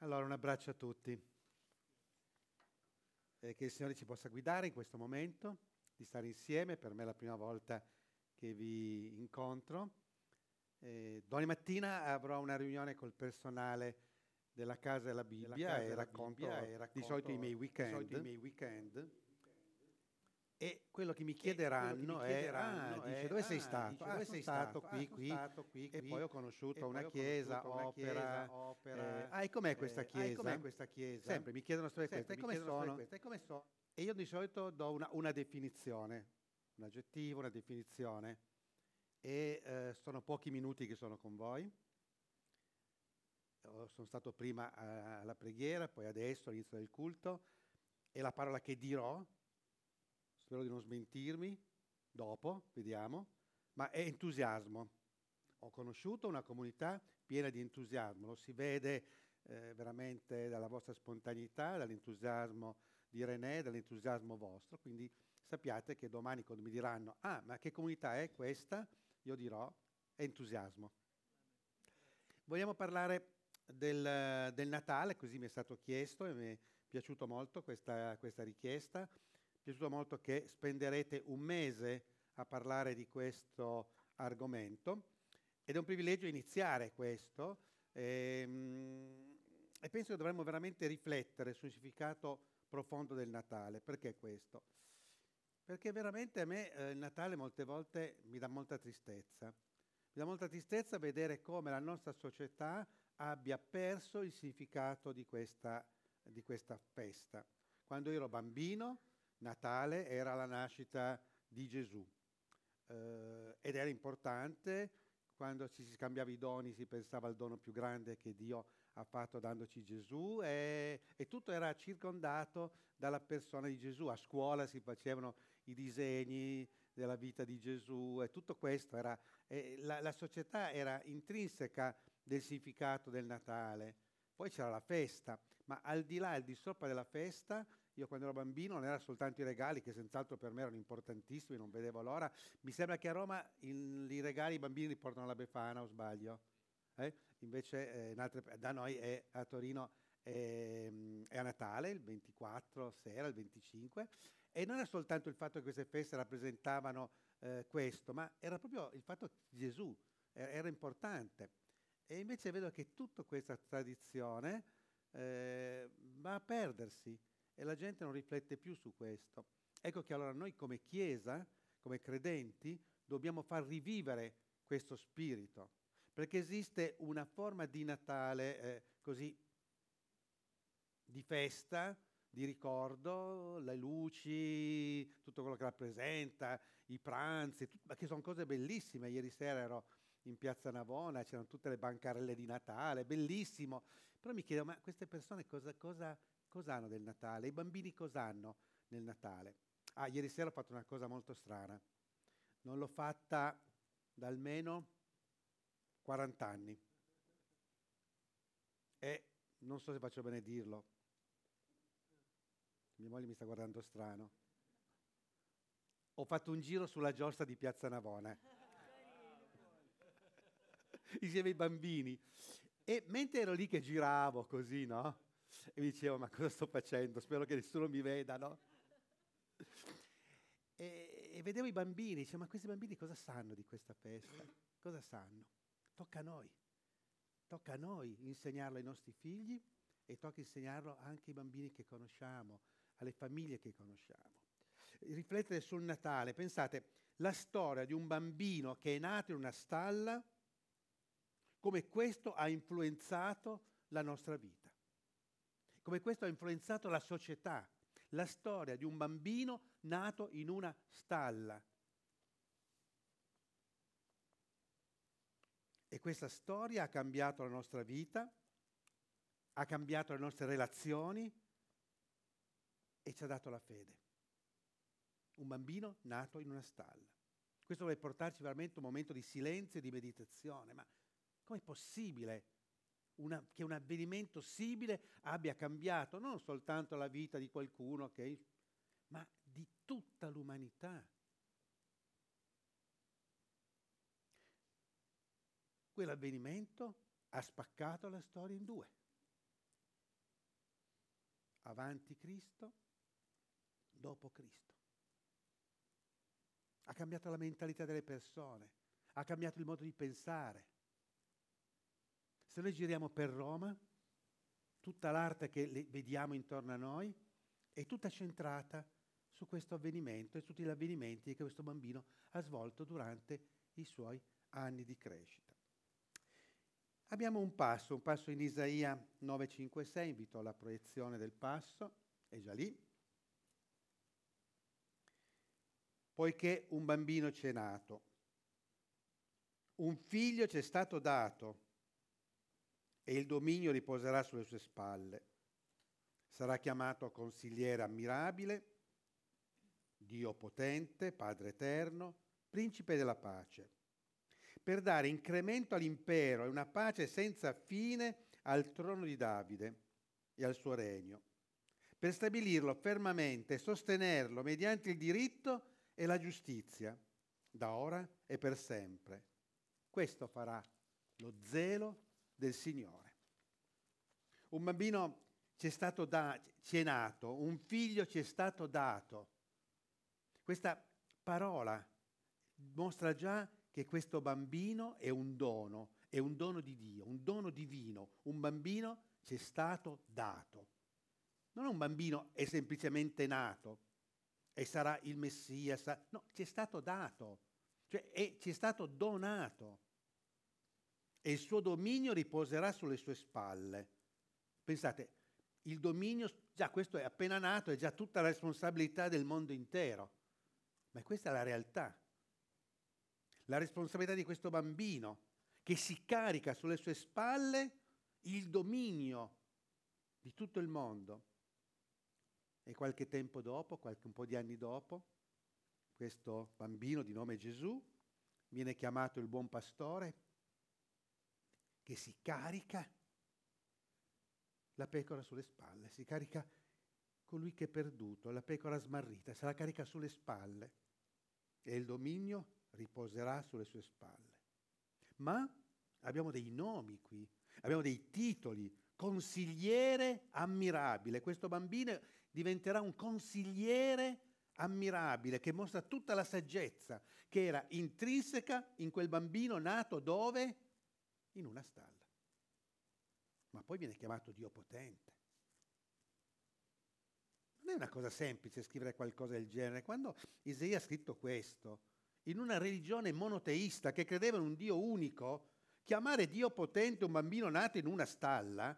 Allora, un abbraccio a tutti. Eh, che il Signore ci possa guidare in questo momento, di stare insieme. Per me è la prima volta che vi incontro. Eh, domani mattina avrò una riunione col personale della Casa della Bibbia, della casa e, racconto, Bibbia e racconto di solito i miei weekend. I miei weekend e quello che mi chiederanno, eh, che mi chiederanno è, ah, dice, dove sei stato? Dice, dove ah, sei stato? Qui, ah, qui, stato qui, E poi ho conosciuto una chiesa, opera, opera. Eh, ah, e com'è questa chiesa? Eh, com'è questa chiesa? Sempre, mi chiedono storie queste. E come sono? E come so? E io di solito do una, una definizione, un aggettivo, una definizione. E eh, sono pochi minuti che sono con voi. Sono stato prima alla preghiera, poi adesso all'inizio del culto. E la parola che dirò spero di non smentirmi, dopo, vediamo, ma è entusiasmo. Ho conosciuto una comunità piena di entusiasmo, lo si vede eh, veramente dalla vostra spontaneità, dall'entusiasmo di René, dall'entusiasmo vostro, quindi sappiate che domani quando mi diranno, ah, ma che comunità è questa? Io dirò entusiasmo. Vogliamo parlare del, del Natale, così mi è stato chiesto e mi è piaciuto molto questa, questa richiesta piaciuto molto che spenderete un mese a parlare di questo argomento ed è un privilegio iniziare questo e, ehm, e penso che dovremmo veramente riflettere sul significato profondo del Natale. Perché questo? Perché veramente a me eh, il Natale molte volte mi dà molta tristezza. Mi dà molta tristezza vedere come la nostra società abbia perso il significato di questa, di questa festa. Quando ero bambino Natale era la nascita di Gesù eh, ed era importante, quando ci si scambiava i doni si pensava al dono più grande che Dio ha fatto dandoci Gesù e, e tutto era circondato dalla persona di Gesù. A scuola si facevano i disegni della vita di Gesù e tutto questo era, eh, la, la società era intrinseca del significato del Natale. Poi c'era la festa, ma al di là, al di sopra della festa, io quando ero bambino non erano soltanto i regali, che senz'altro per me erano importantissimi, non vedevo l'ora. Mi sembra che a Roma in, i regali i bambini li portano alla Befana, o sbaglio? Eh? Invece eh, altre, da noi è, a Torino è, è, a Natale, il 24 sera, il 25. E non era soltanto il fatto che queste feste rappresentavano eh, questo, ma era proprio il fatto che Gesù era, era importante. E invece vedo che tutta questa tradizione eh, va a perdersi e la gente non riflette più su questo. Ecco che allora noi come Chiesa, come credenti, dobbiamo far rivivere questo spirito, perché esiste una forma di Natale eh, così di festa, di ricordo, le luci, tutto quello che rappresenta, i pranzi, tut- che sono cose bellissime. Ieri sera ero in piazza Navona, c'erano tutte le bancarelle di Natale, bellissimo. Però mi chiedo, ma queste persone cosa, cosa Cosa hanno del Natale? I bambini cosa hanno nel Natale? Ah, ieri sera ho fatto una cosa molto strana. Non l'ho fatta da almeno 40 anni. E non so se faccio bene dirlo. Mia moglie mi sta guardando strano. Ho fatto un giro sulla giostra di Piazza Navona. Insieme ai bambini. E mentre ero lì che giravo così, no? E mi dicevo ma cosa sto facendo? Spero che nessuno mi veda, no? E, e vedevo i bambini, dicevo ma questi bambini cosa sanno di questa festa? Cosa sanno? Tocca a noi, tocca a noi insegnarlo ai nostri figli e tocca insegnarlo anche ai bambini che conosciamo, alle famiglie che conosciamo. Riflettere sul Natale, pensate, la storia di un bambino che è nato in una stalla, come questo ha influenzato la nostra vita come questo ha influenzato la società, la storia di un bambino nato in una stalla. E questa storia ha cambiato la nostra vita, ha cambiato le nostre relazioni e ci ha dato la fede. Un bambino nato in una stalla. Questo deve portarci veramente un momento di silenzio e di meditazione. Ma com'è possibile una, che un avvenimento simile abbia cambiato non soltanto la vita di qualcuno, che, ma di tutta l'umanità. Quell'avvenimento ha spaccato la storia in due. avanti Cristo, dopo Cristo. Ha cambiato la mentalità delle persone, ha cambiato il modo di pensare. Se noi giriamo per Roma, tutta l'arte che vediamo intorno a noi è tutta centrata su questo avvenimento e tutti gli avvenimenti che questo bambino ha svolto durante i suoi anni di crescita. Abbiamo un passo, un passo in Isaia 9,5,6, invito alla proiezione del passo, è già lì. Poiché un bambino ci è nato, un figlio ci è stato dato e il dominio riposerà sulle sue spalle. Sarà chiamato consigliere ammirabile, Dio potente, Padre eterno, principe della pace per dare incremento all'impero e una pace senza fine al trono di Davide e al suo regno, per stabilirlo fermamente e sostenerlo mediante il diritto e la giustizia, da ora e per sempre. Questo farà lo zelo del Signore. Un bambino ci è stato da, ci è nato, un figlio ci è stato dato. Questa parola mostra già che questo bambino è un dono, è un dono di Dio, un dono divino. Un bambino ci è stato dato. Non è un bambino è semplicemente nato e sarà il Messia, sa- no, ci è stato dato, cioè è, ci è stato donato e il suo dominio riposerà sulle sue spalle. Pensate, il dominio, già questo è appena nato, è già tutta la responsabilità del mondo intero, ma questa è la realtà la responsabilità di questo bambino che si carica sulle sue spalle il dominio di tutto il mondo. E qualche tempo dopo, qualche un po' di anni dopo, questo bambino di nome Gesù viene chiamato il buon pastore che si carica la pecora sulle spalle, si carica colui che è perduto, la pecora smarrita, se la carica sulle spalle e il dominio riposerà sulle sue spalle. Ma abbiamo dei nomi qui, abbiamo dei titoli, consigliere ammirabile. Questo bambino diventerà un consigliere ammirabile che mostra tutta la saggezza che era intrinseca in quel bambino nato dove? In una stalla. Ma poi viene chiamato Dio potente. Non è una cosa semplice scrivere qualcosa del genere. Quando Isaia ha scritto questo, in una religione monoteista che credeva in un Dio unico, chiamare Dio potente un bambino nato in una stalla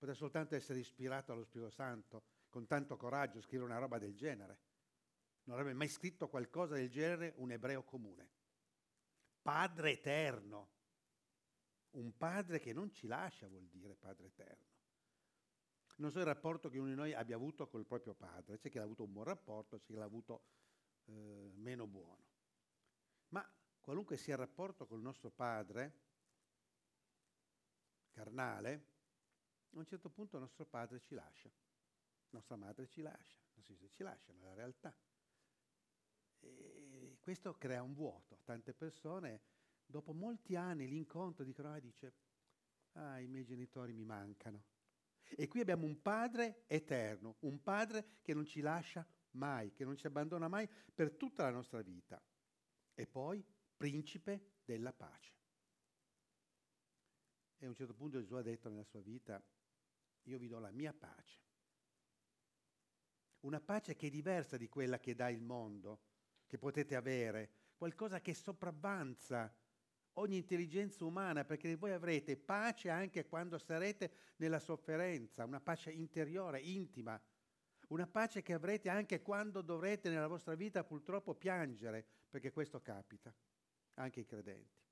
poteva soltanto essere ispirato allo Spirito Santo con tanto coraggio scrivere una roba del genere. Non avrebbe mai scritto qualcosa del genere un ebreo comune. Padre eterno. Un padre che non ci lascia vuol dire padre eterno. Non so il rapporto che uno di noi abbia avuto col proprio padre, c'è chi ha avuto un buon rapporto, c'è chi l'ha avuto eh, meno buono. Ma qualunque sia il rapporto col nostro padre carnale, a un certo punto il nostro padre ci lascia, nostra madre ci lascia, ci lasciano, è la realtà. E questo crea un vuoto. Tante persone, dopo molti anni, l'incontro dicono, ah, dice, ah, i miei genitori mi mancano. E qui abbiamo un padre eterno, un padre che non ci lascia mai, che non ci abbandona mai per tutta la nostra vita. E poi principe della pace. E a un certo punto Gesù ha detto nella sua vita, io vi do la mia pace. Una pace che è diversa di quella che dà il mondo, che potete avere, qualcosa che sopravvanza ogni intelligenza umana, perché voi avrete pace anche quando sarete nella sofferenza, una pace interiore, intima, una pace che avrete anche quando dovrete nella vostra vita purtroppo piangere, perché questo capita, anche ai credenti,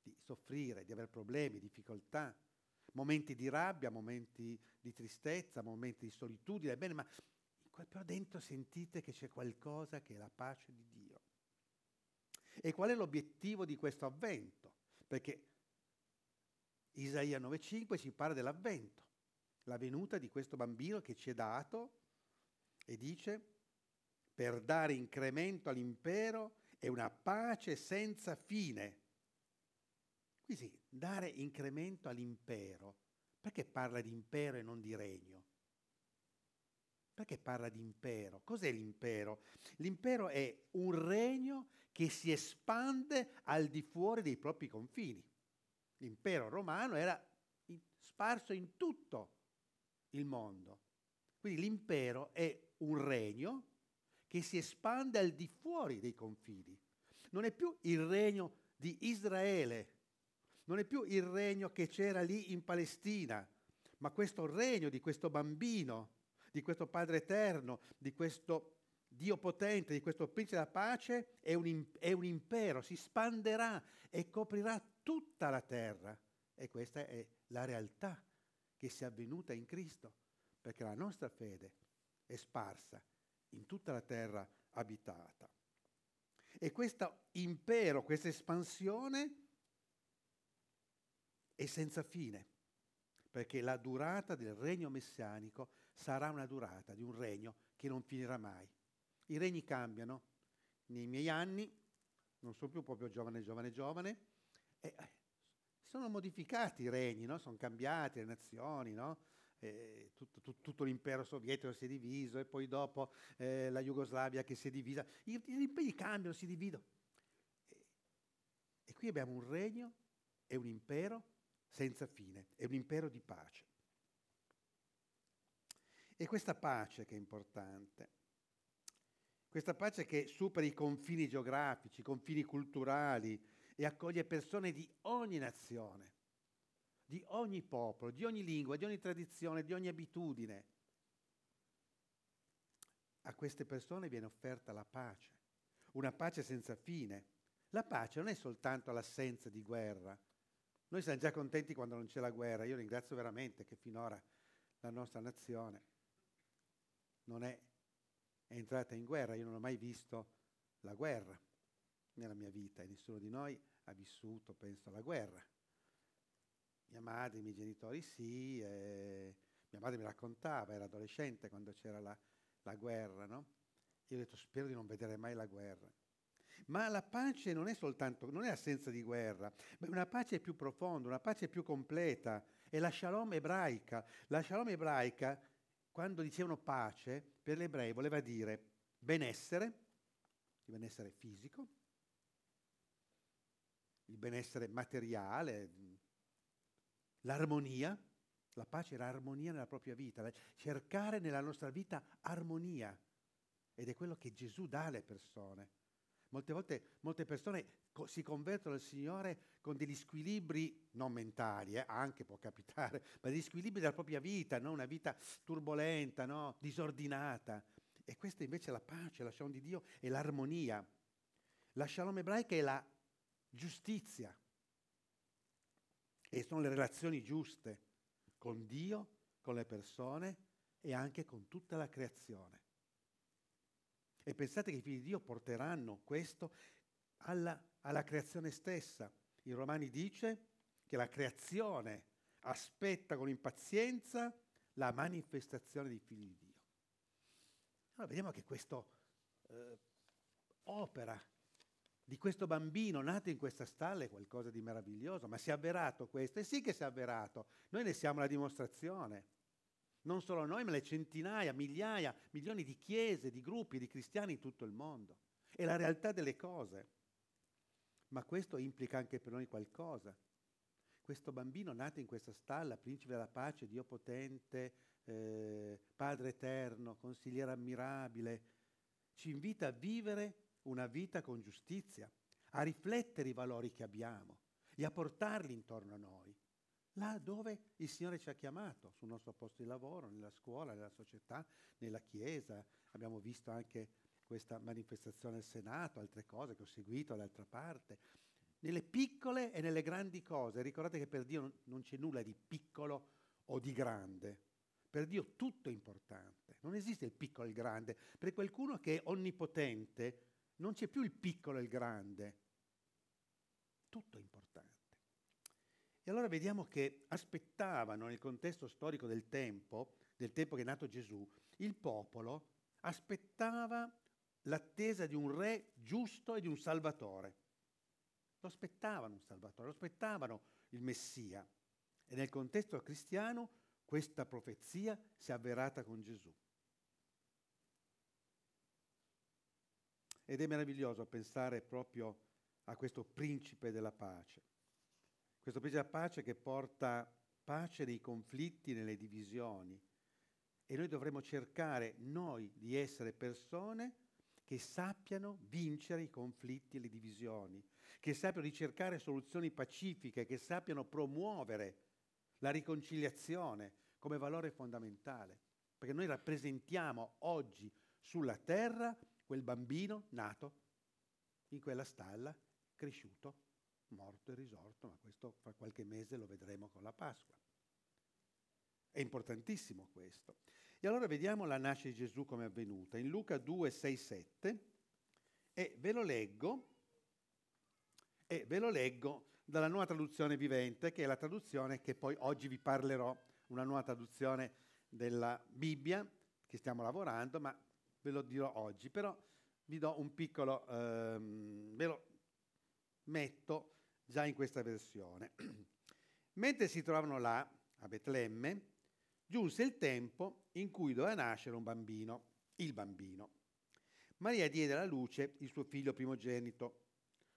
di soffrire, di avere problemi, difficoltà, momenti di rabbia, momenti di tristezza, momenti di solitudine, bene, ma però dentro sentite che c'è qualcosa che è la pace di Dio. E qual è l'obiettivo di questo avvento? Perché Isaia 9.5 ci parla dell'avvento la venuta di questo bambino che ci è dato e dice per dare incremento all'impero e una pace senza fine. Qui sì, dare incremento all'impero. Perché parla di impero e non di regno? Perché parla di impero? Cos'è l'impero? L'impero è un regno che si espande al di fuori dei propri confini. L'impero romano era sparso in tutto il mondo. Quindi l'impero è un regno che si espande al di fuori dei confini. Non è più il regno di Israele, non è più il regno che c'era lì in Palestina, ma questo regno di questo bambino, di questo Padre eterno, di questo Dio potente, di questo Principe della pace, è un, è un impero, si spanderà e coprirà tutta la terra. E questa è la realtà che si è avvenuta in Cristo, perché la nostra fede è sparsa in tutta la terra abitata. E questo impero, questa espansione è senza fine, perché la durata del regno messianico sarà una durata di un regno che non finirà mai. I regni cambiano. Nei miei anni, non sono più proprio giovane, giovane, giovane, eh, sono modificati i regni, no? sono cambiati le nazioni, no? eh, tutto, tutto, tutto, l'impero sovietico si è diviso e poi dopo eh, la Jugoslavia che si è divisa. I, gli imperi cambiano, si dividono. E, e qui abbiamo un regno e un impero senza fine, è un impero di pace. E questa pace che è importante, questa pace che supera i confini geografici, i confini culturali e accoglie persone di ogni nazione di ogni popolo, di ogni lingua, di ogni tradizione, di ogni abitudine. A queste persone viene offerta la pace, una pace senza fine. La pace non è soltanto l'assenza di guerra. Noi siamo già contenti quando non c'è la guerra. Io ringrazio veramente che finora la nostra nazione non è entrata in guerra. Io non ho mai visto la guerra nella mia vita e nessuno di noi ha vissuto, penso, la guerra. Mia madre, i miei genitori sì, mia madre mi raccontava, era adolescente quando c'era la, la guerra, no? Io ho detto spero di non vedere mai la guerra. Ma la pace non è soltanto, non è assenza di guerra, ma è una pace più profonda, una pace più completa, è la shalom ebraica. La shalom ebraica, quando dicevano pace, per gli ebrei voleva dire benessere, il benessere fisico, il benessere materiale, l'armonia, la pace era armonia nella propria vita, cercare nella nostra vita armonia. Ed è quello che Gesù dà alle persone. Molte volte molte persone co- si convertono al Signore con degli squilibri non mentali, eh, anche può capitare, ma degli squilibri della propria vita, no? una vita turbolenta, no? disordinata. E questa invece è la pace, la shalom di Dio è l'armonia. La shalom ebraica è la giustizia, e sono le relazioni giuste con Dio, con le persone e anche con tutta la creazione. E pensate che i figli di Dio porteranno questo alla, alla creazione stessa. In Romani dice che la creazione aspetta con impazienza la manifestazione dei figli di Dio. Allora vediamo che questo eh, opera di questo bambino nato in questa stalla è qualcosa di meraviglioso, ma si è avverato questo? E sì che si è avverato, noi ne siamo la dimostrazione. Non solo noi, ma le centinaia, migliaia, milioni di chiese, di gruppi, di cristiani in tutto il mondo. È la realtà delle cose. Ma questo implica anche per noi qualcosa. Questo bambino nato in questa stalla, principe della pace, Dio potente, eh, Padre eterno, consigliere ammirabile, ci invita a vivere una vita con giustizia, a riflettere i valori che abbiamo e a portarli intorno a noi, là dove il Signore ci ha chiamato, sul nostro posto di lavoro, nella scuola, nella società, nella Chiesa. Abbiamo visto anche questa manifestazione al Senato, altre cose che ho seguito dall'altra parte. Nelle piccole e nelle grandi cose, ricordate che per Dio non c'è nulla di piccolo o di grande. Per Dio tutto è importante, non esiste il piccolo e il grande. Per qualcuno che è onnipotente, non c'è più il piccolo e il grande, tutto è importante. E allora vediamo che aspettavano nel contesto storico del tempo, del tempo che è nato Gesù, il popolo aspettava l'attesa di un re giusto e di un salvatore. Lo aspettavano un salvatore, lo aspettavano il Messia. E nel contesto cristiano questa profezia si è avverata con Gesù. Ed è meraviglioso pensare proprio a questo principe della pace. Questo principe della pace che porta pace nei conflitti, nelle divisioni. E noi dovremmo cercare, noi, di essere persone che sappiano vincere i conflitti e le divisioni, che sappiano ricercare soluzioni pacifiche, che sappiano promuovere la riconciliazione come valore fondamentale. Perché noi rappresentiamo oggi sulla terra quel bambino nato in quella stalla, cresciuto, morto e risorto, ma questo fra qualche mese lo vedremo con la Pasqua. È importantissimo questo. E allora vediamo la nascita di Gesù come è avvenuta. In Luca 2, 6, 7, e ve lo leggo, e ve lo leggo dalla nuova traduzione vivente, che è la traduzione che poi oggi vi parlerò, una nuova traduzione della Bibbia, che stiamo lavorando, ma ve lo dirò oggi, però vi do un piccolo, ehm, ve lo metto già in questa versione. Mentre si trovavano là, a Betlemme, giunse il tempo in cui doveva nascere un bambino, il bambino. Maria diede alla luce il suo figlio primogenito,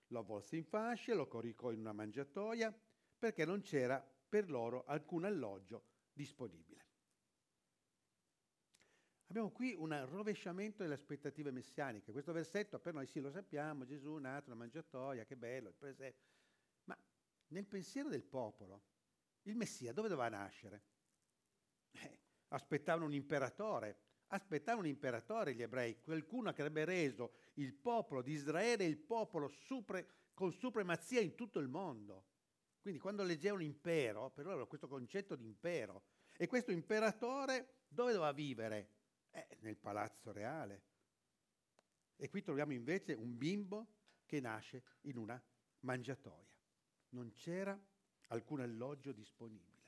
lo avvolse in fasce, lo coricò in una mangiatoia, perché non c'era per loro alcun alloggio disponibile. Abbiamo qui un rovesciamento delle aspettative messianiche. Questo versetto per noi sì lo sappiamo, Gesù nato, una mangiatoia, che bello, il presepe. Nel pensiero del popolo, il Messia dove doveva nascere? Eh, aspettavano un imperatore, aspettavano un imperatore gli ebrei, qualcuno che avrebbe reso il popolo di Israele il popolo supre, con supremazia in tutto il mondo. Quindi quando leggevano impero, per loro questo concetto di impero, e questo imperatore dove doveva vivere? Eh, nel palazzo reale. E qui troviamo invece un bimbo che nasce in una mangiatoia. Non c'era alcun alloggio disponibile.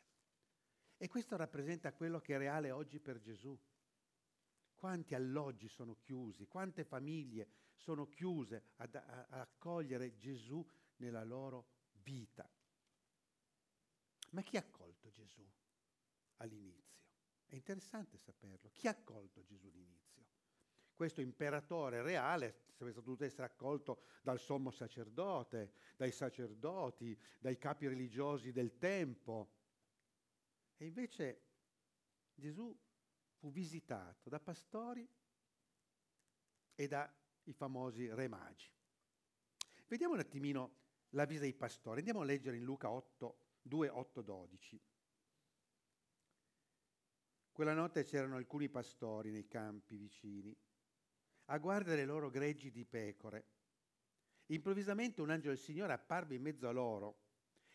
E questo rappresenta quello che è reale oggi per Gesù. Quanti alloggi sono chiusi, quante famiglie sono chiuse ad, accogliere Gesù nella loro vita. Ma chi ha accolto Gesù all'inizio? È interessante saperlo. Chi ha accolto Gesù all'inizio? Questo imperatore reale sarebbe dovuto essere accolto dal sommo sacerdote, dai sacerdoti, dai capi religiosi del tempo. E invece Gesù fu visitato da pastori e dai famosi re magi. Vediamo un attimino la visita dei pastori. Andiamo a leggere in Luca 8, 2, 8, 12. Quella notte c'erano alcuni pastori nei campi vicini, a guardare i loro greggi di pecore. Improvvisamente un angelo del Signore apparve in mezzo a loro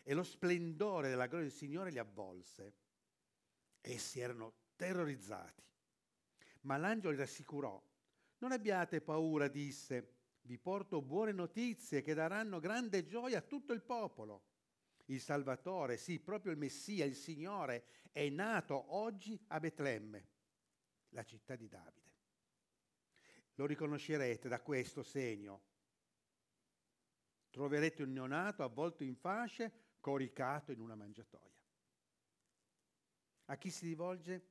e lo splendore della gloria del Signore li avvolse. Essi erano terrorizzati. Ma l'angelo li rassicurò. Non abbiate paura, disse, vi porto buone notizie che daranno grande gioia a tutto il popolo il Salvatore, sì, proprio il Messia, il Signore, è nato oggi a Betlemme, la città di Davide. Lo riconoscerete da questo segno. Troverete un neonato avvolto in fasce, coricato in una mangiatoia. A chi si rivolge?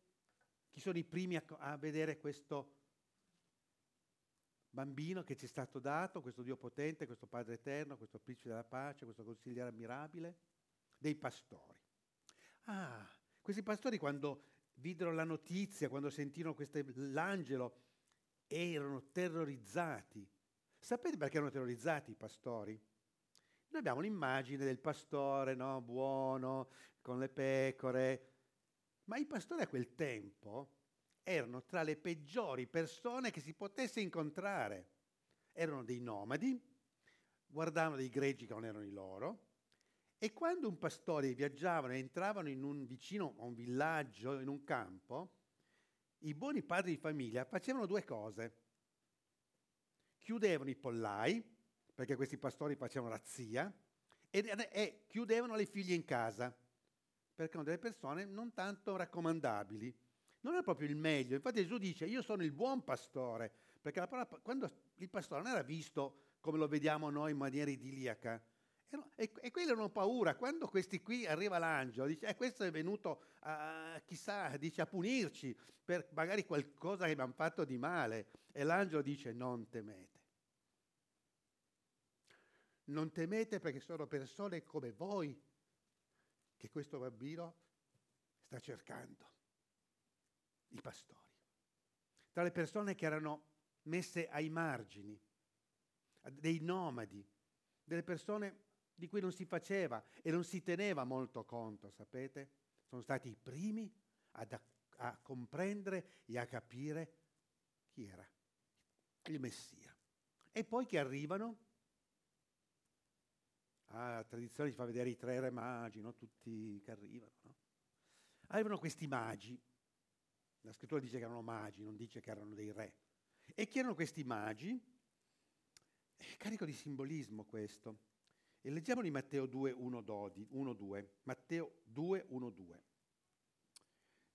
Chi sono i primi a, a vedere questo bambino che ci è stato dato, questo Dio potente, questo Padre eterno, questo principe della pace, questo consigliere ammirabile? dei pastori. Ah, questi pastori quando videro la notizia, quando sentirono l'angelo, erano terrorizzati. Sapete perché erano terrorizzati i pastori? Noi abbiamo l'immagine del pastore, no, buono, con le pecore, ma i pastori a quel tempo erano tra le peggiori persone che si potesse incontrare. Erano dei nomadi, guardavano dei greggi che non erano i loro, e quando un pastore viaggiavano e entravano in un, vicino a un villaggio, in un campo, i buoni padri di famiglia facevano due cose. Chiudevano i pollai, perché questi pastori facevano razzia, e, e chiudevano le figlie in casa, perché erano delle persone non tanto raccomandabili. Non è proprio il meglio. Infatti Gesù dice, io sono il buon pastore, perché parola, quando il pastore non era visto come lo vediamo noi in maniera idilliaca, E, e, quelli hanno paura. Quando questi qui arriva l'angelo, dice, eh, questo è venuto a, chissà, dice, a punirci per magari qualcosa che hanno fatto di male. E l'angelo dice, non temete. Non temete perché sono persone come voi che questo bambino sta cercando. I pastori. Tra le persone che erano messe ai margini, dei nomadi, delle persone di cui non si faceva e non si teneva molto conto, sapete? Sono stati i primi ad, a comprendere e a capire chi era il Messia. E poi che arrivano, ah, la tradizione ci fa vedere i tre re magi, no? tutti che arrivano. No? Arrivano questi magi, la scrittura dice che erano magi, non dice che erano dei re. E chi erano questi magi? È carico di simbolismo questo. E leggiamo di Matteo 2, 1, 2. Matteo 2, 1, 2.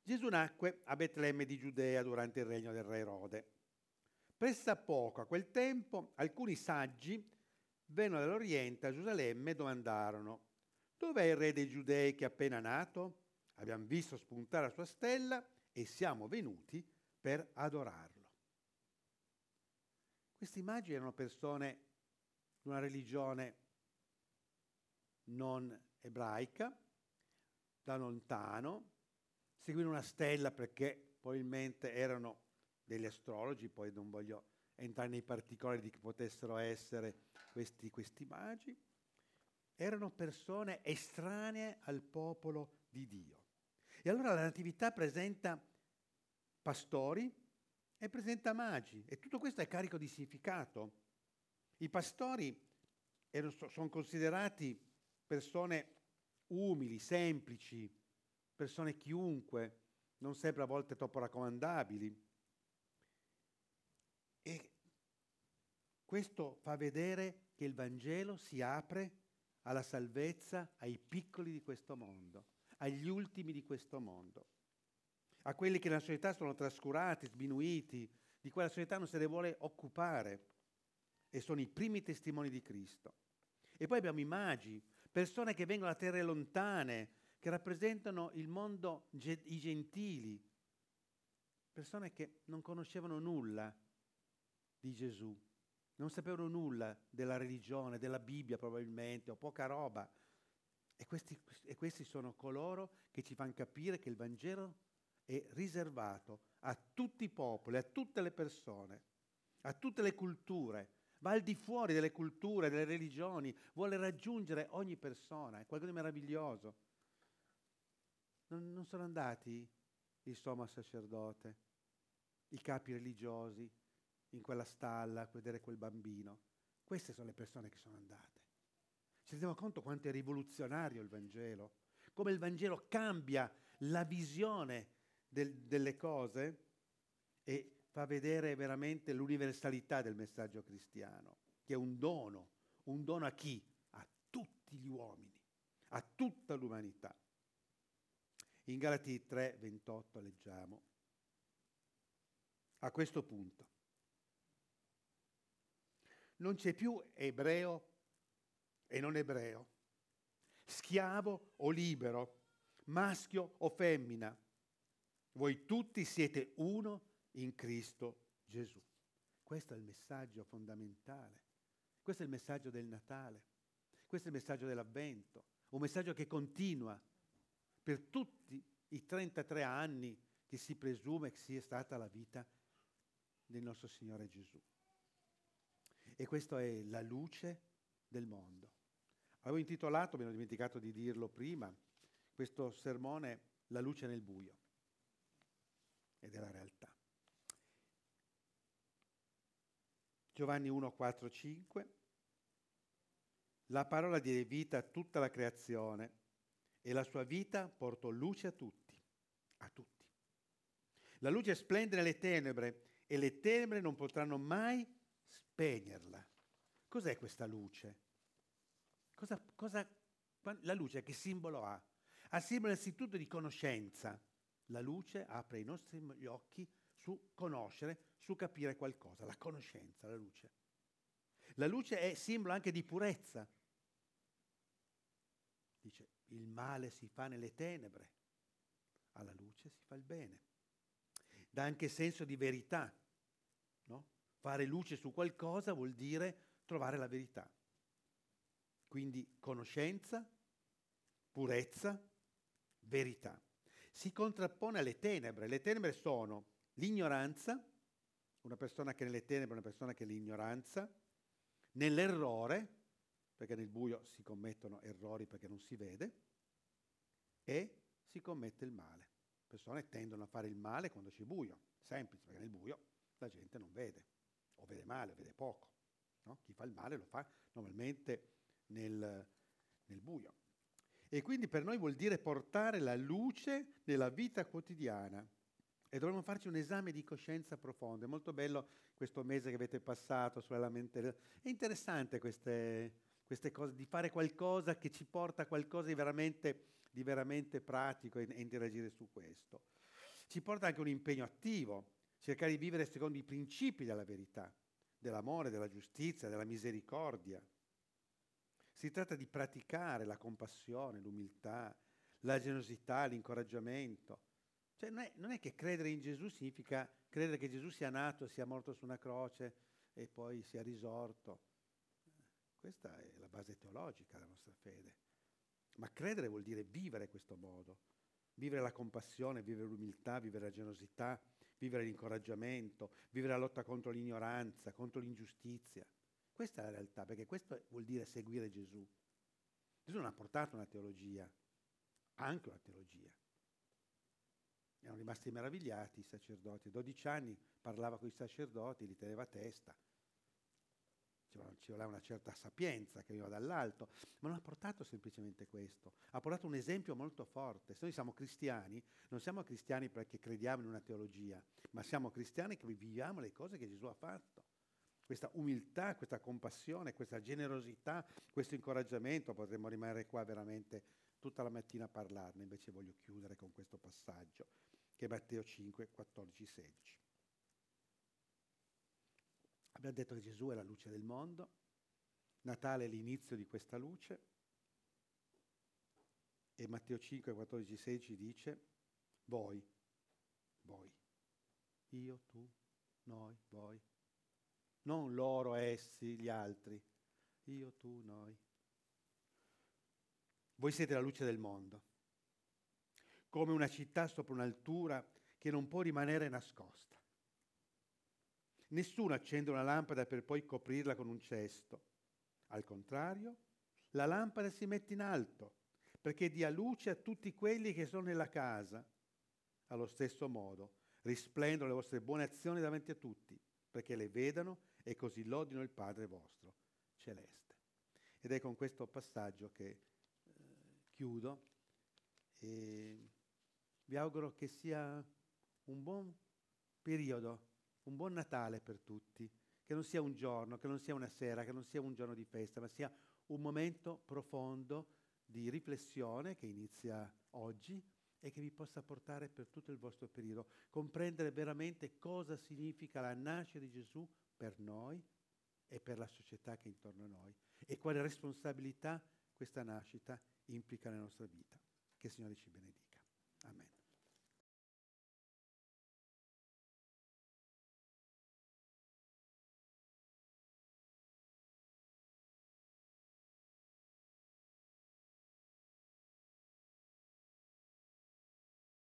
Gesù nacque a Betlemme di Giudea durante il regno del re Erode. Pressa poco a quel tempo alcuni saggi vennero dall'Oriente a Gerusalemme e domandarono dov'è il re dei giudei che è appena nato? Abbiamo visto spuntare la sua stella e siamo venuti per adorarlo. Questi magi erano persone di una religione non ebraica, da lontano, seguivano una stella perché probabilmente erano degli astrologi, poi non voglio entrare nei particolari di chi potessero essere questi, questi magi, erano persone estranee al popolo di Dio. E allora la Natività presenta pastori e presenta magi e tutto questo è carico di significato. I pastori sono considerati persone umili, semplici, persone chiunque, non sempre a volte troppo raccomandabili. E questo fa vedere che il Vangelo si apre alla salvezza ai piccoli di questo mondo, agli ultimi di questo mondo, a quelli che nella società sono trascurati, sminuiti, di quella società non se ne vuole occupare e sono i primi testimoni di Cristo. E poi abbiamo i magi, persone che vengono da terre lontane, che rappresentano il mondo, i gentili, persone che non conoscevano nulla di Gesù, non sapevano nulla della religione, della Bibbia probabilmente, o poca roba. E questi, e questi sono coloro che ci fanno capire che il Vangelo è riservato a tutti i popoli, a tutte le persone, a tutte le culture, va al di fuori delle culture, delle religioni, vuole raggiungere ogni persona, è qualcosa di meraviglioso. Non, non sono andati il sommo sacerdote, i capi religiosi in quella stalla a vedere quel bambino. Queste sono le persone che sono andate. Ci rendiamo conto quanto è rivoluzionario il Vangelo, come il Vangelo cambia la visione del, delle cose e fa vedere veramente l'universalità del messaggio cristiano, che è un dono, un dono a chi? A tutti gli uomini, a tutta l'umanità. In Galati 3, 28 leggiamo, a questo punto, non c'è più ebreo e non ebreo, schiavo o libero, maschio o femmina, voi tutti siete uno in Cristo Gesù. Questo è il messaggio fondamentale. Questo è il messaggio del Natale. Questo è il messaggio dell'Avvento. Un messaggio che continua per tutti i 33 anni che si presume che sia stata la vita del nostro Signore Gesù. E questa è la luce del mondo. Avevo intitolato, mi ero dimenticato di dirlo prima, questo sermone La luce nel buio. Ed è la realtà. Giovanni 1, 4, 5. La parola diede vita a tutta la creazione e la sua vita portò luce a tutti, a tutti. La luce splende nelle tenebre e le tenebre non potranno mai spegnerla. Cos'è questa luce? Cosa, cosa, la luce che simbolo ha? Ha simbolo innanzitutto di conoscenza. La luce apre i nostri occhi su conoscere, su capire qualcosa, la conoscenza, la luce. La luce è simbolo anche di purezza. dice il male si fa nelle tenebre, alla luce si fa il bene. Dà anche senso di verità. No? Fare luce su qualcosa vuol dire trovare la verità. Quindi conoscenza, purezza, verità. Si contrappone alle tenebre. Le tenebre sono l'ignoranza, una persona che è nelle tenebre una persona che è l'ignoranza, nell'errore, perché nel buio si commettono errori perché non si vede, e si commette il male. Le persone tendono a fare il male quando c'è buio, semplice, perché nel buio la gente non vede, o vede male, o vede poco. No? Chi fa il male lo fa normalmente nel, nel buio. E quindi per noi vuol dire portare la luce nella vita quotidiana. E dovremmo farci un esame di coscienza profondo. È molto bello questo mese che avete passato sulla lamenteria. È interessante queste, queste cose, di fare qualcosa che ci porta a qualcosa di veramente, di veramente pratico e, e interagire su questo. Ci porta anche un impegno attivo, cercare di vivere secondo i principi della verità, dell'amore, della giustizia, della misericordia. Si tratta di praticare la compassione, l'umiltà, la generosità, l'incoraggiamento. Cioè non, è, non è, che credere in Gesù significa credere che Gesù sia nato, sia morto su una croce e poi sia risorto. Questa è la base teologica della nostra fede. Ma credere vuol dire vivere questo modo, vivere la compassione, vivere l'umiltà, vivere la generosità, vivere l'incoraggiamento, vivere la lotta contro l'ignoranza, contro l'ingiustizia. Questa è la realtà, perché questo vuol dire seguire Gesù. Gesù non ha portato una teologia, anche una teologia. Erano rimasti meravigliati i sacerdoti. 12 anni parlava con i sacerdoti, li teneva a testa. Ci voleva una certa sapienza che veniva dall'alto, ma non ha portato semplicemente questo, ha portato un esempio molto forte. Se noi siamo cristiani, non siamo cristiani perché crediamo in una teologia, ma siamo cristiani che viviamo le cose che Gesù ha fatto questa umiltà, questa compassione, questa generosità, questo incoraggiamento, potremmo rimanere qua veramente tutta la mattina a parlarne, invece voglio chiudere con questo passaggio, che è Matteo 5, 14, 16. Abbiamo detto che Gesù è la luce del mondo, Natale è l'inizio di questa luce, e Matteo 5, 14, 16 dice, voi, voi, io, tu, noi, voi, non loro, essi, gli altri. Io, tu, noi. Voi siete la luce del mondo, come una città sopra un'altura che non può rimanere nascosta. Nessuno accende una lampada per poi coprirla con un cesto. Al contrario, la lampada si mette in alto perché dia luce a tutti quelli che sono nella casa. Allo stesso modo, risplendono le vostre buone azioni davanti a tutti, perché le vedano e così lodino il Padre vostro celeste. Ed è con questo passaggio che chiudo. E vi auguro che sia un buon periodo, un buon Natale per tutti, che non sia un giorno, che non sia una sera, che non sia un giorno di festa, ma sia un momento profondo di riflessione che inizia oggi e che vi possa portare per tutto il vostro periodo, comprendere veramente cosa significa la nascita di Gesù per noi e per la società che è intorno a noi. E quale responsabilità questa nascita implica nella nostra vita. Che il Signore ci benedica. Amen.